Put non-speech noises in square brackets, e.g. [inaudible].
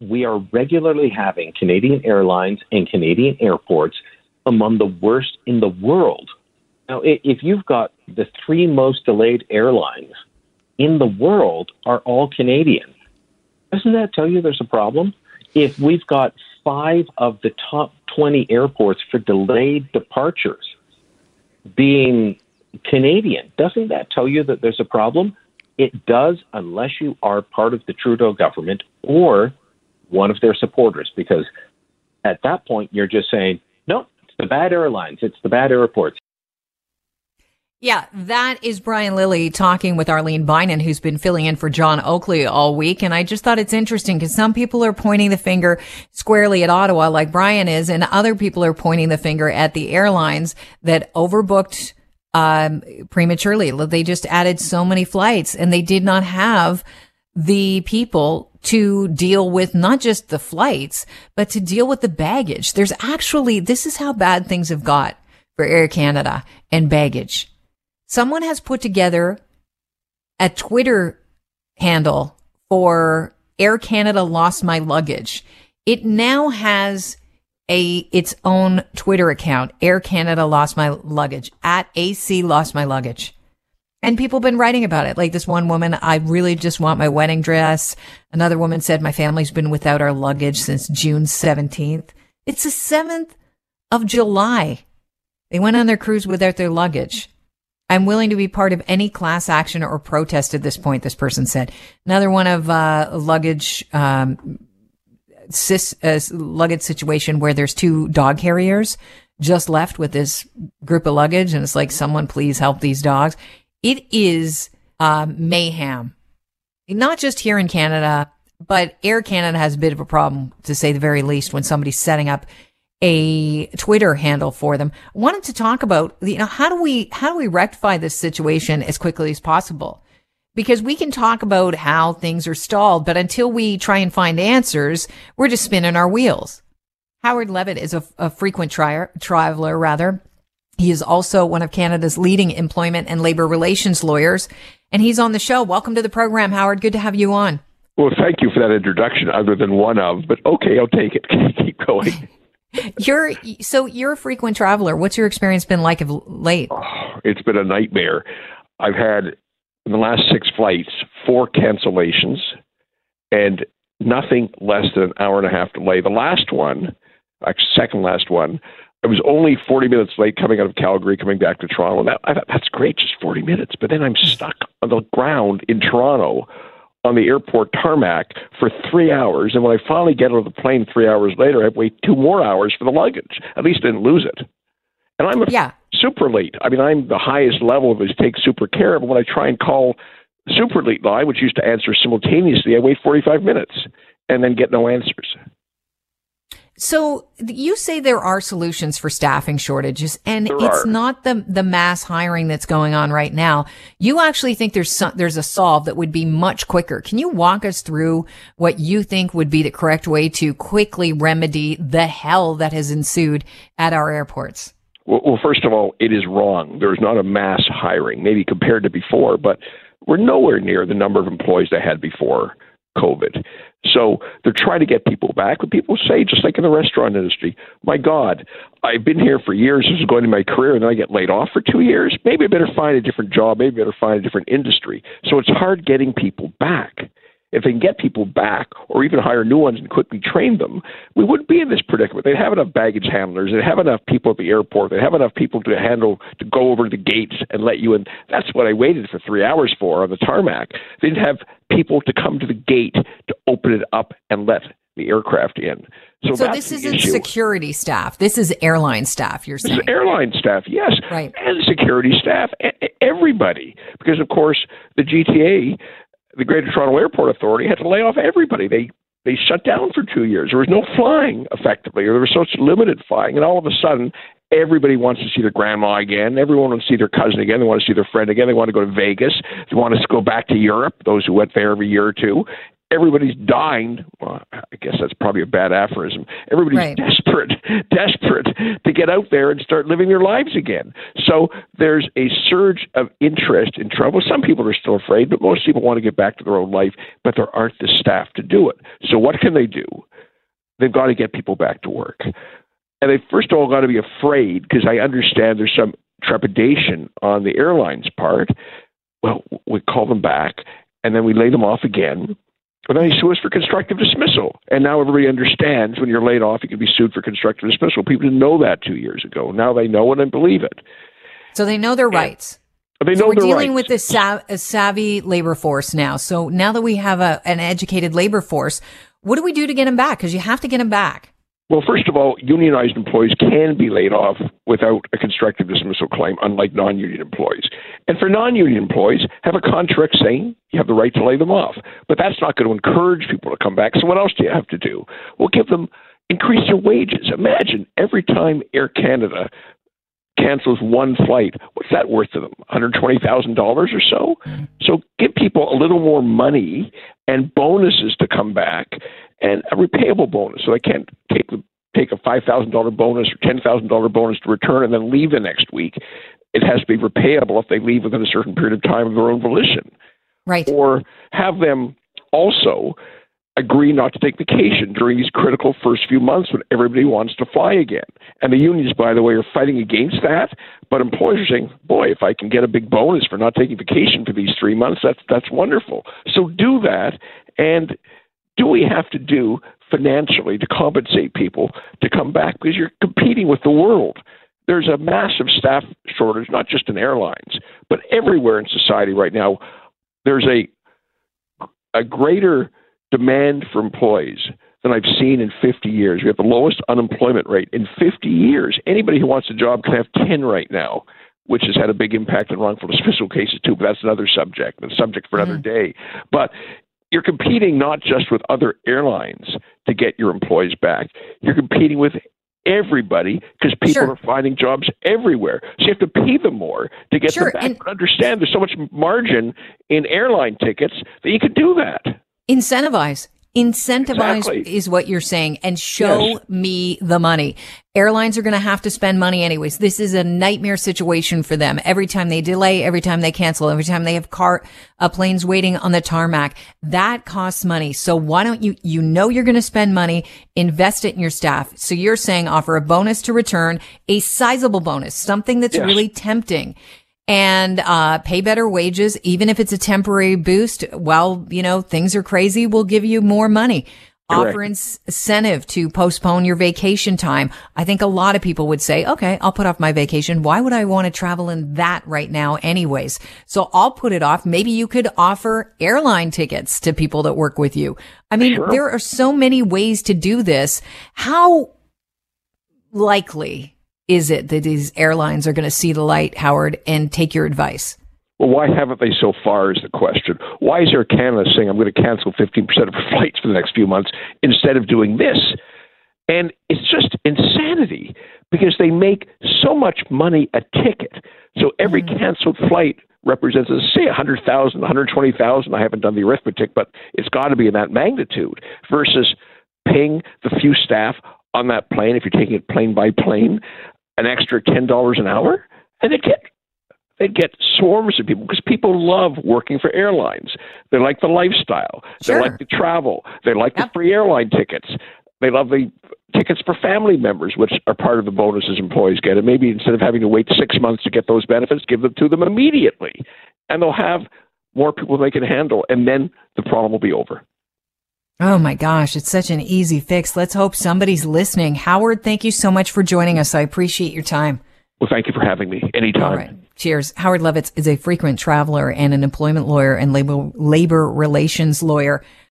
we are regularly having Canadian airlines and Canadian airports among the worst in the world. Now, if you've got the three most delayed airlines in the world are all Canadian, doesn't that tell you there's a problem? If we've got five of the top 20 airports for delayed departures being Canadian, doesn't that tell you that there's a problem? It does, unless you are part of the Trudeau government or one of their supporters, because at that point you're just saying, no, it's the bad airlines, it's the bad airports. Yeah, that is Brian Lilley talking with Arlene Bynon, who's been filling in for John Oakley all week. And I just thought it's interesting because some people are pointing the finger squarely at Ottawa, like Brian is, and other people are pointing the finger at the airlines that overbooked um, prematurely. They just added so many flights and they did not have the people to deal with not just the flights, but to deal with the baggage. There's actually, this is how bad things have got for Air Canada and baggage someone has put together a Twitter handle for Air Canada lost my luggage. It now has a its own Twitter account, Air Canada lost my luggage at AC lost my luggage. And people have been writing about it. Like this one woman, I really just want my wedding dress. Another woman said my family's been without our luggage since June 17th. It's the 7th of July. They went on their cruise without their luggage. I'm willing to be part of any class action or protest at this point, this person said. Another one of uh, luggage, um, cis, uh, luggage situation where there's two dog carriers just left with this group of luggage. And it's like, someone please help these dogs. It is um, mayhem, not just here in Canada, but Air Canada has a bit of a problem, to say the very least, when somebody's setting up a Twitter handle for them. I wanted to talk about, you know, how do we, how do we rectify this situation as quickly as possible? Because we can talk about how things are stalled, but until we try and find answers, we're just spinning our wheels. Howard Levitt is a, a frequent trier, traveler, rather. He is also one of Canada's leading employment and labor relations lawyers, and he's on the show. Welcome to the program, Howard. Good to have you on. Well, thank you for that introduction, other than one of, but okay, I'll take it. [laughs] Keep going. [laughs] you're so you're a frequent traveler. What's your experience been like of late? Oh, it's been a nightmare. I've had in the last six flights four cancellations and nothing less than an hour and a half delay. The last one, actually second last one, I was only 40 minutes late coming out of Calgary, coming back to Toronto. And that, I thought, that's great, just 40 minutes. But then I'm stuck on the ground in Toronto on the airport tarmac for three hours. And when I finally get out of the plane three hours later, I have to wait two more hours for the luggage. At least I didn't lose it. And I'm a yeah. Super Elite. I mean, I'm the highest level of it take super care. But when I try and call Super Elite line, which used to answer simultaneously, I wait 45 minutes and then get no answers. So you say there are solutions for staffing shortages and there it's are. not the the mass hiring that's going on right now. You actually think there's some, there's a solve that would be much quicker. Can you walk us through what you think would be the correct way to quickly remedy the hell that has ensued at our airports? Well, well first of all, it is wrong. There's not a mass hiring, maybe compared to before, but we're nowhere near the number of employees they had before COVID. So they're trying to get people back. But people say, just like in the restaurant industry, my God, I've been here for years. This is going to be my career, and then I get laid off for two years. Maybe I better find a different job. Maybe I better find a different industry. So it's hard getting people back if they can get people back or even hire new ones and quickly train them, we wouldn't be in this predicament. They'd have enough baggage handlers. They'd have enough people at the airport. They'd have enough people to handle, to go over the gates and let you in. That's what I waited for three hours for on the tarmac. They didn't have people to come to the gate to open it up and let the aircraft in. So, so this isn't issue. security staff. This is airline staff. You're saying this is airline staff, yes, right, and security staff, everybody, because of course the GTA the Greater Toronto Airport Authority had to lay off everybody. They they shut down for two years. There was no flying effectively, or there was such limited flying, and all of a sudden, everybody wants to see their grandma again. Everyone wants to see their cousin again. They want to see their friend again. They want to go to Vegas. They want to go back to Europe. Those who went there every year or two. Everybody's dying. Well, I guess that's probably a bad aphorism. Everybody's Right. desperate, [laughs] desperate to get out there and start living their lives again. So there's a surge of interest in travel. Some people are still afraid, but most people want to get back to their own life, but there aren't the staff to do it. So what can they do? They've got to get people back to work. And they first of all got to be afraid because I understand there's some trepidation on the airline's part. Well, we call them back and then we lay them off again. And then he sue us for constructive dismissal. And now everybody understands when you're laid off, you can be sued for constructive dismissal. People didn't know that two years ago. Now they know it and believe it. So they know their rights. They know So we're dealing rights. with this sav- a savvy labor force now. So now that we have a, an educated labor force, what do we do to get them back? Because you have to get them back. Well, first of all, unionized employees can be laid off without a constructive dismissal claim, unlike non union employees. And for non union employees, have a contract saying you have the right to lay them off. But that's not going to encourage people to come back. So what else do you have to do? Well, give them increase their wages. Imagine every time Air Canada cancels one flight, what's that worth to them? $120,000 or so? Mm-hmm. So give people a little more money and bonuses to come back and a repayable bonus. So they can't take the take a five thousand dollar bonus or ten thousand dollar bonus to return and then leave the next week. It has to be repayable if they leave within a certain period of time of their own volition. Right. Or have them also agree not to take vacation during these critical first few months when everybody wants to fly again. And the unions, by the way, are fighting against that. But employers are saying, boy, if I can get a big bonus for not taking vacation for these three months, that's that's wonderful. So do that. And do we have to do financially to compensate people to come back because you're competing with the world? There's a massive staff shortage, not just in airlines, but everywhere in society right now. There's a a greater demand for employees than I've seen in 50 years. We have the lowest unemployment rate in 50 years. Anybody who wants a job can have 10 right now, which has had a big impact on wrongful dismissal cases too. But that's another subject, a subject for another mm. day. But you're competing not just with other airlines to get your employees back. You're competing with everybody because people Sure. are finding jobs everywhere. So you have to pay them more to get Sure, them back. and- but understand there's so much margin in airline tickets that you can do that. Incentivize. Incentivize Exactly. is what you're saying and show Yes. me the money. Airlines are going to have to spend money anyways. This is a nightmare situation for them. Every time they delay, every time they cancel, every time they have car, uh, planes waiting on the tarmac, that costs money. So why don't you, you know, you're going to spend money, invest it in your staff. So you're saying offer a bonus to return, a sizable bonus, something that's Yes. really tempting and uh, pay better wages, even if it's a temporary boost. While you know things are crazy, we'll give you more money. Correct. Offer incentive to postpone your vacation time. I think a lot of people would say, okay, I'll put off my vacation. Why would I want to travel in that right now anyways? So I'll put it off. Maybe you could offer airline tickets to people that work with you. I mean, Sure. there are so many ways to do this. How likely is it that these airlines are going to see the light, Howard, and take your advice? Well, why haven't they so far is the question. Why is Air Canada saying I'm going to cancel 15% of our [laughs] flights for the next few months instead of doing this? And it's just insanity because they make so much money a ticket. So every mm. canceled flight represents, say, 100,000, 120,000. I haven't done the arithmetic, but it's got to be in that magnitude versus paying the few staff on that plane, if you're taking it plane by plane, an extra $10 an hour. And they get they get swarms of people because people love working for airlines. They like the lifestyle. Sure. They like the travel. They like Yep. the free airline tickets. They love the tickets for family members, which are part of the bonuses employees get. And maybe instead of having to wait six months to get those benefits, give them to them immediately. And they'll have more people they can handle. And then the problem will be over. Oh my gosh, it's such an easy fix. Let's hope somebody's listening. Howard, thank you so much for joining us. I appreciate your time. Well, thank you for having me anytime. All right. Cheers. Howard Levitt is a frequent traveler and an employment lawyer and labor, labor relations lawyer.